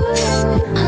Ooh.